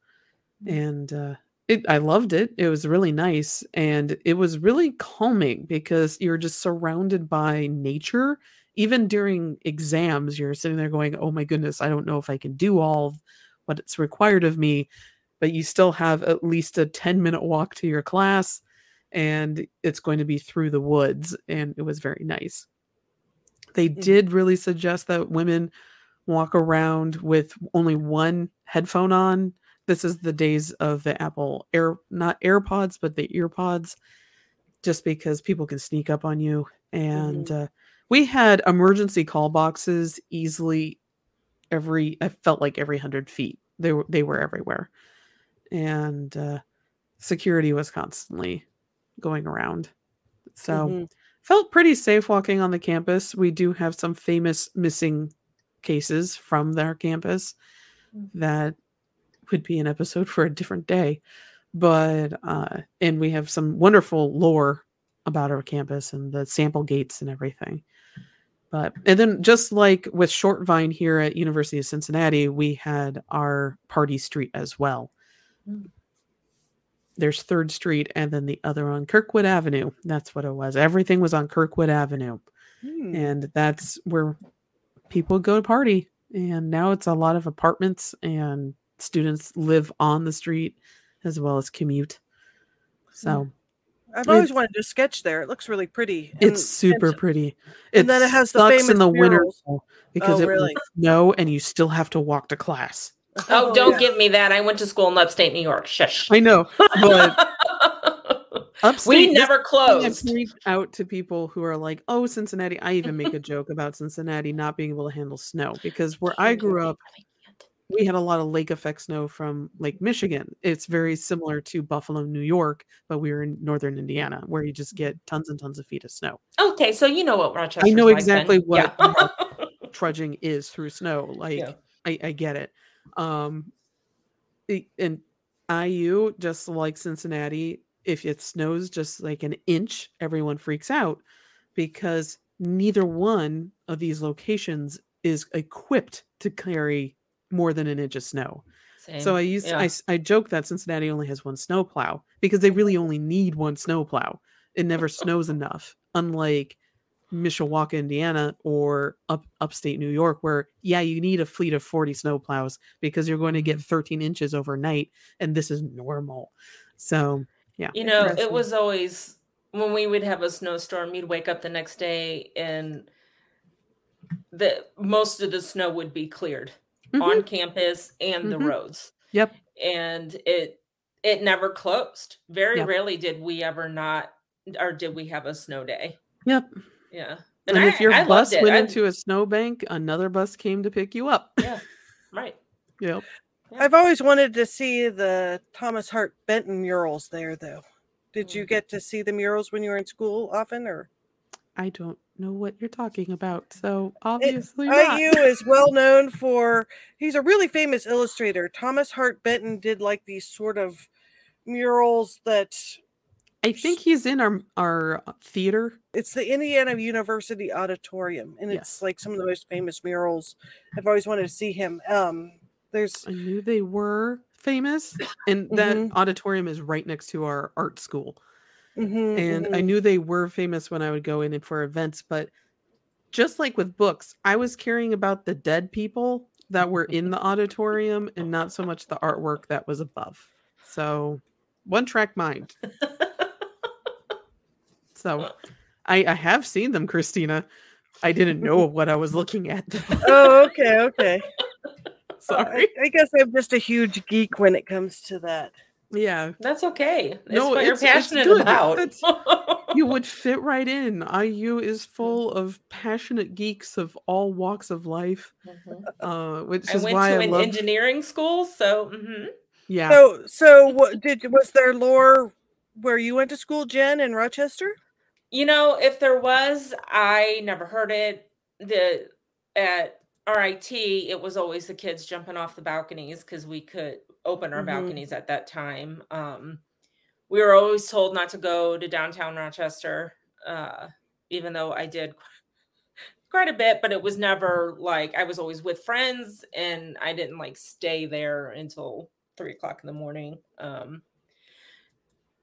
Mm. And uh, it, I loved it. It was really nice and it was really calming because you're just surrounded by nature. Even during exams, you're sitting there going, "Oh my goodness, I don't know if I can do all what's required of me." But you still have at least a 10 minute walk to your class and it's going to be through the woods and it was very nice they mm-hmm. did really suggest that women walk around with only one headphone on this is the days of the apple air not airpods but the earpods just because people can sneak up on you and mm-hmm. uh, we had emergency call boxes easily every i felt like every 100 feet they were they were everywhere and uh, security was constantly going around. So mm-hmm. felt pretty safe walking on the campus. We do have some famous missing cases from their campus mm. that would be an episode for a different day. But uh and we have some wonderful lore about our campus and the sample gates and everything. But and then just like with Short Vine here at University of Cincinnati, we had our party street as well. Mm there's Third Street and then the other on Kirkwood Avenue. That's what it was. Everything was on Kirkwood Avenue. Hmm. And that's where people go to party. And now it's a lot of apartments and students live on the street as well as commute. So mm. I've always wanted to sketch there. It looks really pretty. And, it's super and, pretty. It and then it has the famous in the murals. winter because oh, it really? snow and you still have to walk to class. [LAUGHS] Oh, oh don't yeah. give me that. I went to school in upstate New York. Shush. I know, but [LAUGHS] upstate, we never closed. I point out to people who are like, "Oh, Cincinnati." I even make a joke about Cincinnati not being able to handle snow because where I [LAUGHS] grew up, we had a lot of lake effect snow from Lake Michigan. It's very similar to Buffalo, New York, but we were in northern Indiana where you just get tons and tons of feet of snow. Okay, so you know what Rochester. I know exactly like what yeah. [LAUGHS] trudging is through snow. Like yeah. I, I get it. Um, and IU, just like Cincinnati, if it snows just like an inch, everyone freaks out because neither one of these locations is equipped to carry more than an inch of snow. Same. So I used yeah. I, I joke that Cincinnati only has one snowplow because they really only need one snowplow. It never snows enough. Unlike Mishawaka, Indiana, or up upstate New York, where yeah, you need a fleet of 40 snowplows because you're going to get. 13 inches overnight, and this is normal. So yeah. You know, it was always when we would have a snowstorm, you'd wake up the next day and the most of the snow would be cleared mm-hmm. on campus and mm-hmm. the roads. Yep. And it it never closed. Very yep. rarely did we ever not or did we have a snow day. Yep. Yeah. And, and I, if your I bus went I, into a snowbank, another bus came to pick you up. Yeah. Right. [LAUGHS] yep. I've always wanted to see the Thomas Hart Benton murals there though. Did you mm. get to see the murals when you were in school often or I don't know what you're talking about. So obviously it, IU is well known for he's a really famous illustrator. Thomas Hart Benton did like these sort of murals that I think he's in our our uh, theater. It's the Indiana University Auditorium, and it's like some of the most famous murals. I've always wanted to see him. Um, there's I knew they were famous, and that mm-hmm. auditorium is right next to our art school. Mm-hmm, and mm-hmm. I knew they were famous when I would go in for events, but just like with books, I was caring about the dead people that were in the auditorium and not so much the artwork that was above. So, one track mind. So I, I have seen them, Christina. I didn't know [LAUGHS] what I was looking at. oh, okay, okay. [LAUGHS] Sorry. I, I, guess I'm just a huge geek when it comes to that. Yeah, that's okay. It's no, what you're passionate about. [LAUGHS] you would fit right in. IU is full of passionate geeks of all walks of life, mm-hmm. uh, which I is went why to I an engineering school. So, mm-hmm. yeah. So, so what did was there lore where you went to school, Jen, in Rochester? You know, if there was, I never heard it. The at RIT, it was always the kids jumping off the balconies because we could open our mm-hmm. balconies at that time. Um, we were always told not to go to downtown Rochester, uh, even though I did [LAUGHS] quite a bit, but it was never like I was always with friends and I didn't like stay there until three o'clock in the morning. Um,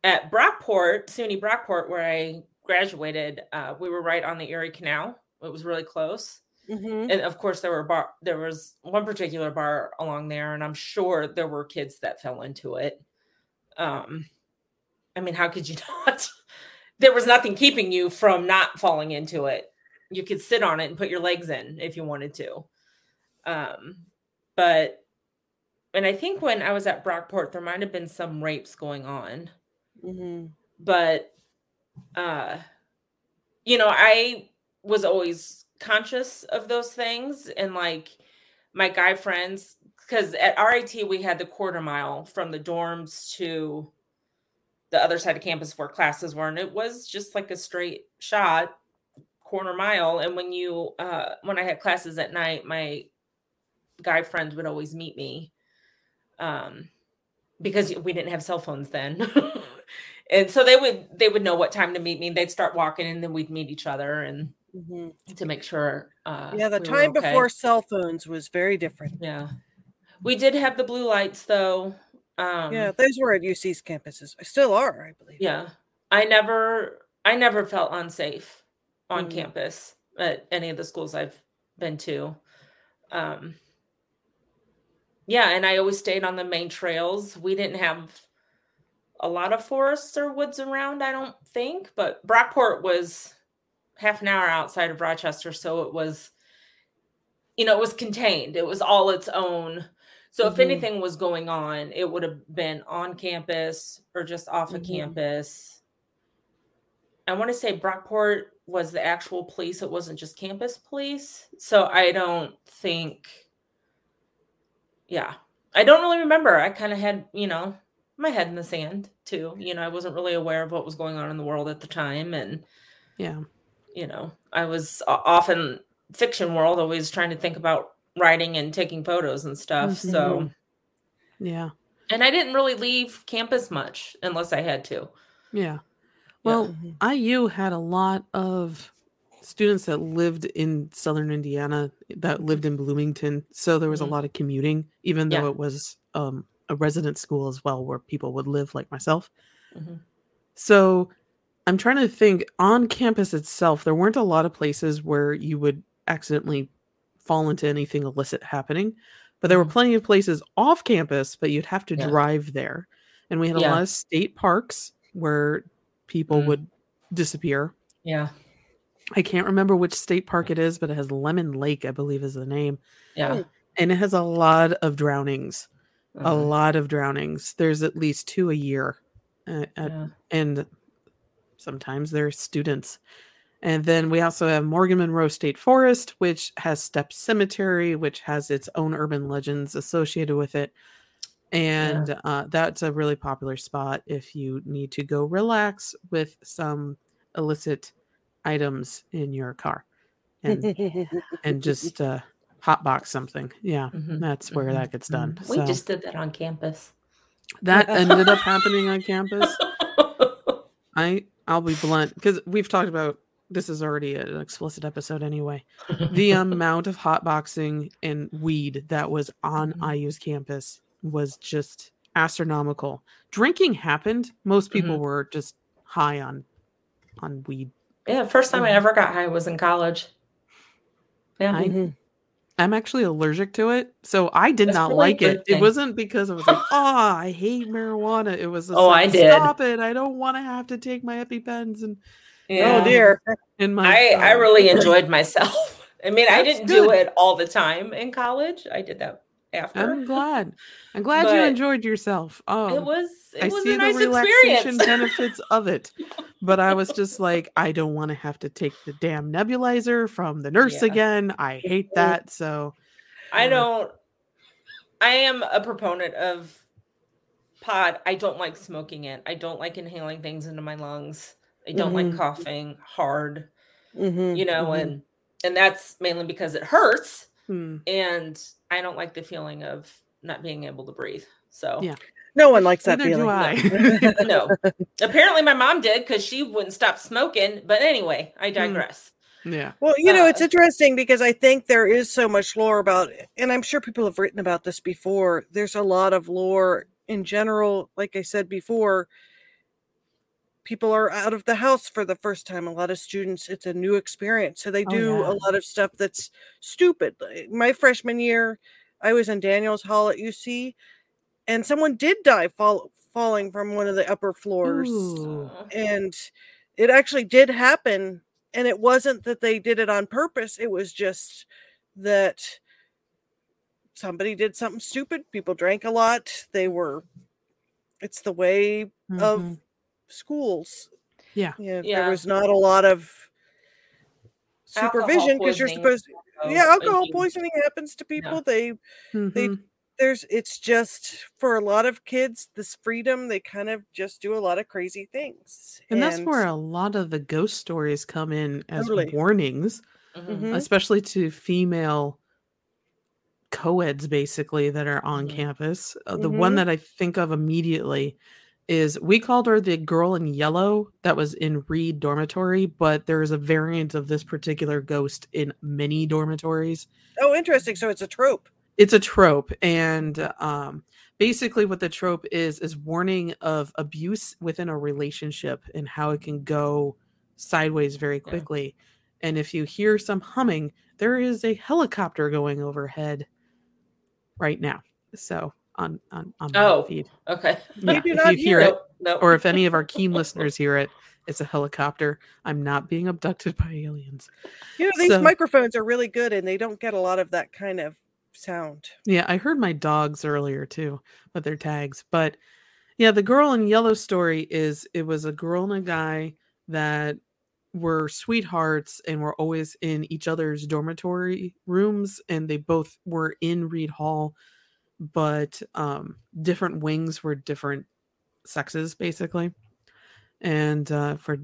at Brockport, SUNY Brockport, where I graduated, uh, we were right on the Erie Canal. It was really close. Mm-hmm. And of course, there were bar. There was one particular bar along there, and I'm sure there were kids that fell into it. Um, I mean, how could you [LAUGHS] not? there was nothing keeping you from not falling into it. You could sit on it and put your legs in if you wanted to. Um, but, and I think when I was at Brockport, there might have been some rapes going on. Mm-hmm. But uh, you know, I was always conscious of those things and like my guy friends because at RIT we had the quarter mile from the dorms to the other side of campus where classes were, and it was just like a straight shot quarter mile. And when you uh when I had classes at night, my guy friends would always meet me. Um because we didn't have cell phones then. [LAUGHS] and so they would they would know what time to meet me. They'd start walking, and then we'd meet each other and mm-hmm. to make sure. Uh, yeah, the we time okay. before cell phones was very different. Yeah, we did have the blue lights though. Um, yeah, those were at UC's campuses. Still are, I believe. Yeah, I never I never felt unsafe on mm campus at any of the schools I've been to. Um, yeah, and I always stayed on the main trails. We didn't have a lot of forests or woods around, I don't think, but Brockport was half an hour outside of Rochester, so it was you know, it was contained. It was all its own. So mm-hmm. if anything was going on, it would have been on campus or just off mm-hmm. of campus. I want to say Brockport was the actual police. It wasn't just campus police. So I don't think yeah. I don't really remember. I kind of had, you know, my head in the sand too. You know, I wasn't really aware of what was going on in the world at the time, and yeah, you know, I was often fiction world, always trying to think about writing and taking photos and stuff. Mm-hmm. So, yeah, and I didn't really leave campus much unless I had to. Yeah. Well, yeah. IU had a lot of students that lived in southern Indiana that lived in Bloomington, so there was mm-hmm. a lot of commuting, even though yeah. it was um, a resident school as well where people would live like myself. Mm-hmm. So I'm trying to think on campus itself, there weren't a lot of places where you would accidentally fall into anything illicit happening, but there were mm-hmm. plenty of places off campus, but you'd have to yeah. drive there. And we had yeah. a lot of state parks where people mm. would disappear. Yeah. I can't remember which state park it is, but it has Lemon Lake, I believe is the name. Yeah. And it has a lot of drownings a uh-huh. lot of drownings. There's at least two a year, uh, at, yeah. and sometimes they're students. And then we also have Morgan Monroe State Forest, which has Stepp Cemetery, which has its own urban legends associated with it. And yeah. uh, that's a really popular spot if you need to go relax with some illicit items in your car and and just uh, hotbox something. Yeah, mm-hmm. that's where mm-hmm. that gets done. Mm-hmm. We so, just did that on campus. That ended up happening on campus. [LAUGHS] I I'll be blunt because we've talked about this is already an explicit episode anyway. [LAUGHS] The amount of hotboxing and weed that was on mm-hmm. IU's campus was just astronomical. Drinking happened. Most people mm-hmm. were just high on on weed. Yeah, first time I mm-hmm. ever got high was in college. Yeah. I, I'm actually allergic to it, so I did That's not like it. Thing. It wasn't because I was like, [LAUGHS] "Oh, I hate marijuana." It was, "Oh, like, I did stop it! I don't want to have to take my EpiPens." And yeah. oh dear, in my I I really [LAUGHS] enjoyed myself. [LAUGHS] I mean, That's I didn't good. do it all the time in college. I did that after. I'm glad. I'm [LAUGHS] glad but you enjoyed yourself. Um, it was. It I was see a nice the relaxation benefits of it, but I was just [LAUGHS] like, I don't want to have to take the damn nebulizer from the nurse yeah. again. I hate that. So I uh, don't. I am a proponent of pod. I don't like smoking it. I don't like inhaling things into my lungs. I don't mm-hmm. like coughing hard. Mm-hmm. You know, mm-hmm. and and that's mainly because it hurts. Hmm. And I don't like the feeling of not being able to breathe. So yeah. No one likes that Neither feeling. no. [LAUGHS] [LAUGHS] Apparently my mom did because she wouldn't stop smoking. But anyway, I hmm. digress. Yeah. Well, you know, uh, it's interesting because I think there is so much lore about and I'm sure people have written about this before. There's a lot of lore in general, like I said before, people are out of the house for the first time. A lot of students, it's a new experience. So they oh, do oh, yeah. a lot of stuff that's stupid. My freshman year, I was in Daniels Hall at UC, and someone did die fall, falling from one of the upper floors. Ooh. And it actually did happen. And it wasn't that they did it on purpose, it was just that somebody did something stupid. People drank a lot. They were, it's the way mm-hmm. of schools. Yeah. yeah. Yeah. There was not a lot of supervision because you're supposed to, yeah, alcohol poisoning happens to people. Yeah. They mm-hmm. they there's it's just for a lot of kids this freedom they kind of just do a lot of crazy things and, and that's where a lot of the ghost stories come in as totally. warnings mm-hmm. especially to female co-eds basically that are on mm-hmm. campus uh, the one mm-hmm. that i think of immediately is we called her the girl in yellow that was in Read dormitory, but there's a variant of this particular ghost in many dormitories. Oh, interesting. So it's a trope. It's a trope. And um, basically, what the trope is, is warning of abuse within a relationship and how it can go sideways very quickly. Yeah. And if you hear some humming, there is a helicopter going overhead right now. So on on, on oh, feed. Okay. [LAUGHS] Yeah, [LAUGHS] if you hear it, nope. or if any of our [LAUGHS] keen listeners hear it, it's a helicopter. I'm not being abducted by aliens. You know, these so, microphones are really good and they don't get a lot of that kind of sound. Yeah, I heard my dogs earlier too with their tags. But yeah, the girl in yellow story is it was a girl and a guy that were sweethearts and were always in each other's dormitory rooms and they both were in Read Hall but um different wings were different sexes basically. And uh for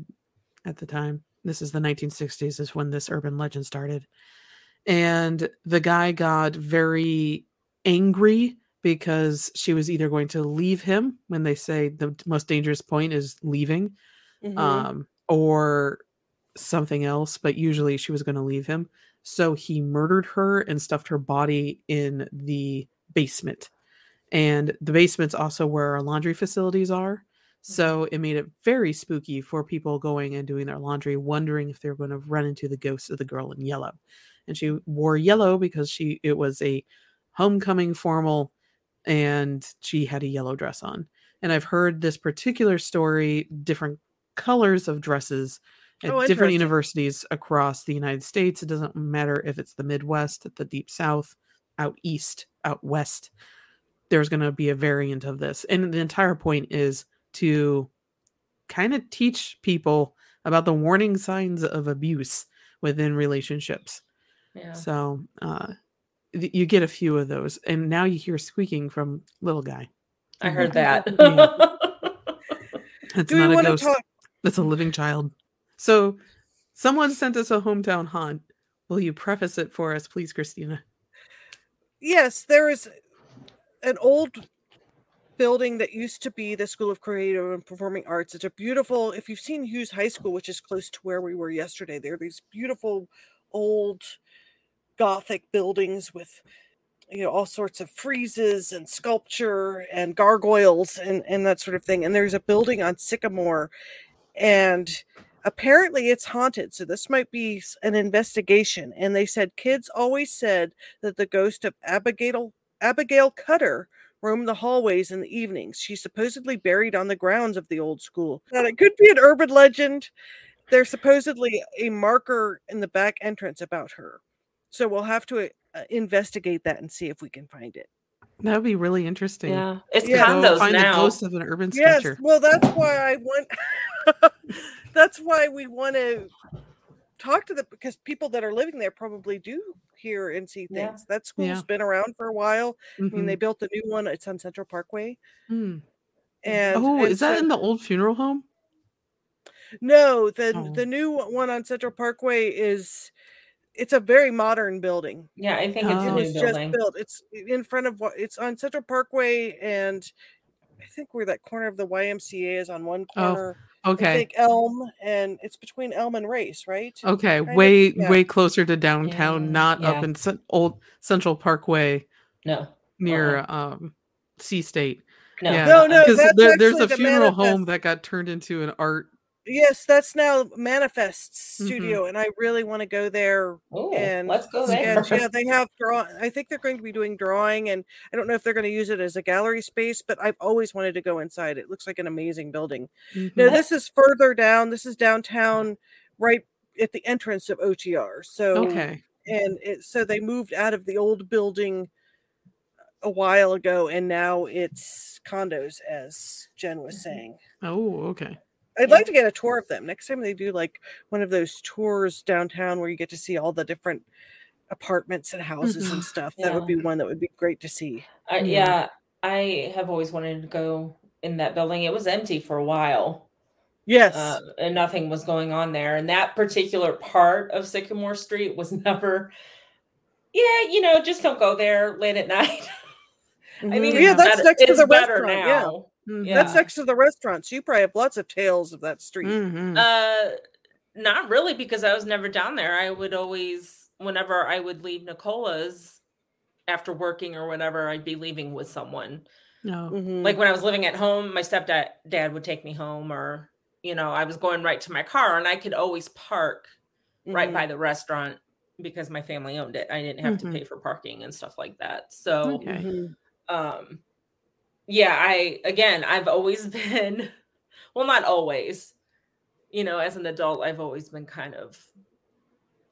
at the time this is the 1960s is when this urban legend started. And the guy got very angry because she was either going to leave him when they say the most dangerous point is leaving mm-hmm. um or something else but usually she was going to leave him. So he murdered her and stuffed her body in the basement. And the basement's also where our laundry facilities are. So mm-hmm. it made it very spooky for people going and doing their laundry, wondering if they're going to run into the ghost of the girl in yellow. And she wore yellow because she it was a homecoming formal and she had a yellow dress on. And I've heard this particular story, different colors of dresses at oh, different universities across the United States. It doesn't matter if it's the Midwest, the Deep South, out east, out west, there's going to be a variant of this. And the entire point is to kind of teach people about the warning signs of abuse within relationships. Yeah. So, uh, you get a few of those, and now you hear squeaking from little guy. I heard that. [LAUGHS] It's not a ghost. Talk- It's a living child. So, someone sent us a hometown haunt. Will you preface it for us, please, Christina? Yes, there is an old building that used to be the School of Creative and Performing Arts. It's a beautiful, if you've seen Hughes High School, which is close to where we were yesterday, there are these beautiful old Gothic buildings with you know all sorts of friezes and sculpture and gargoyles and and that sort of thing and there's a building on sycamore and apparently it's haunted so this might be an investigation and they said kids always said that the ghost of abigail abigail cutter roamed the hallways in the evenings. She's supposedly buried on the grounds of the old school. That it could be an urban legend. There's supposedly a marker in the back entrance about her. So we'll have to uh, investigate that and see if we can find it that would be really interesting. Yeah, it's yeah. condos find now. the ghost of an urban yes, sketcher. Well, that's why I want. [LAUGHS] that's why we want to talk to the because people that are living there probably do hear and see things. Yeah. That school's yeah. been around for a while. Mm-hmm. I mean, they mm-hmm. built a new one. It's on Central Parkway. Mm. And oh, and is that in the old funeral home? No, the oh. the new one on Central Parkway is it's a very modern building. Yeah, I think it's oh. a new it's building. just built. It's in front of what it's on Central Parkway and I think where that corner of the YMCA is on one corner. Oh, okay. I think Elm and it's between Elm and Race, right? Okay, kind way yeah. way closer to downtown, yeah. not yeah. up in old Central Parkway. No. Near uh-huh. um C State. No, yeah. no, no. Because there, there's a the funeral manifest. home that got turned into an art Yes, that's now Manifest mm-hmm. Studio, mm-hmm. and I really want to go there. Oh, and let's go there. And, yeah, [LAUGHS] they have draw. I think they're going to be doing drawing, and I don't know if they're going to use it as a gallery space, but I've always wanted to go inside. It looks like an amazing building. Mm-hmm. No, this is further down. This is downtown, right at the entrance of OTR. So okay, and it so they moved out of the old building a while ago, and now it's condos, as Jen was mm-hmm. saying. Oh, okay. I'd like to get a tour of them next time they do like one of those tours downtown where you get to see all the different apartments and houses and mm-hmm. stuff. Yeah. That would be one that would be great to see. Uh, yeah, I have always wanted to go in that building. It was empty for a while. Yes. Uh, and nothing was going on there. And that particular part of Sycamore Street was [LAUGHS] never, yeah, you know, just don't go there late at [LAUGHS] night. I mean, mm-hmm. yeah, that's next to the restaurant. Now. Yeah. Mm-hmm. Yeah. That's next to the restaurant. So you probably have lots of tales of that street. Mm-hmm. Uh, not really, because I was never down there. I would always, whenever I would leave Nicola's after working or whatever, I'd be leaving with someone. No, mm-hmm. like when I was living at home, my stepdad dad would take me home, or you know, I was going right to my car, and I could always park right mm-hmm. by the restaurant because my family owned it. I didn't have to mm-hmm. pay for parking and stuff like that. So, okay. Mm-hmm. um yeah, I again, I've always [LAUGHS] been well, not always. You know, as an adult, I've always been kind of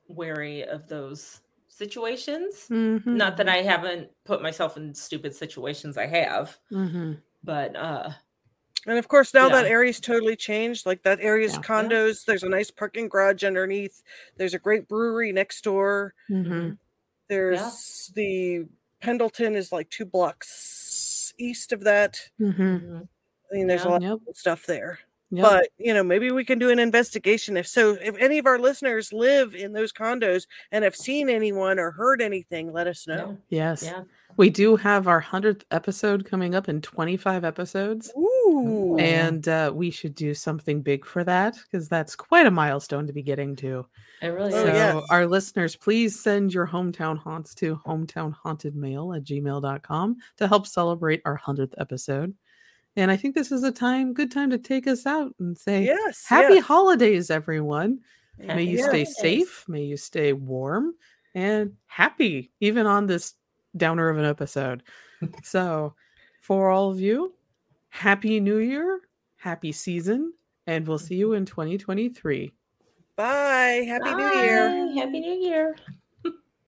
wary of those situations. Mm-hmm. Not that I haven't put myself in stupid situations, I have. Mm-hmm. But uh and of course, now yeah. that area's totally changed. Like that area's yeah. condos. There's a nice parking garage underneath. There's a great brewery next door. Mm-hmm. There's yeah. the Pendleton is like two blocks east of that. Mm-hmm. I mean, there's yeah, a lot yep. of stuff there. Yep. But you know, maybe we can do an investigation. If so, if any of our listeners live in those condos and have seen anyone or heard anything, let us know. Yeah. Yes. Yeah. We do have our hundredth episode coming up in 25 episodes. Ooh. And uh, we should do something big for that because that's quite a milestone to be getting to. It really so is. Yes. our listeners, please send your hometown haunts to hometownhauntedmail at gmail.com to help celebrate our 100th episode. And I think this is a time, good time to take us out and say, yes, happy yes. holidays, everyone. Happy May you yes. stay safe. May you stay warm and happy, even on this downer of an episode. [LAUGHS] so, for all of you, happy new year, happy season, and we'll see you mm-hmm. in 2023. Bye. Happy Bye. New Year. Happy New Year.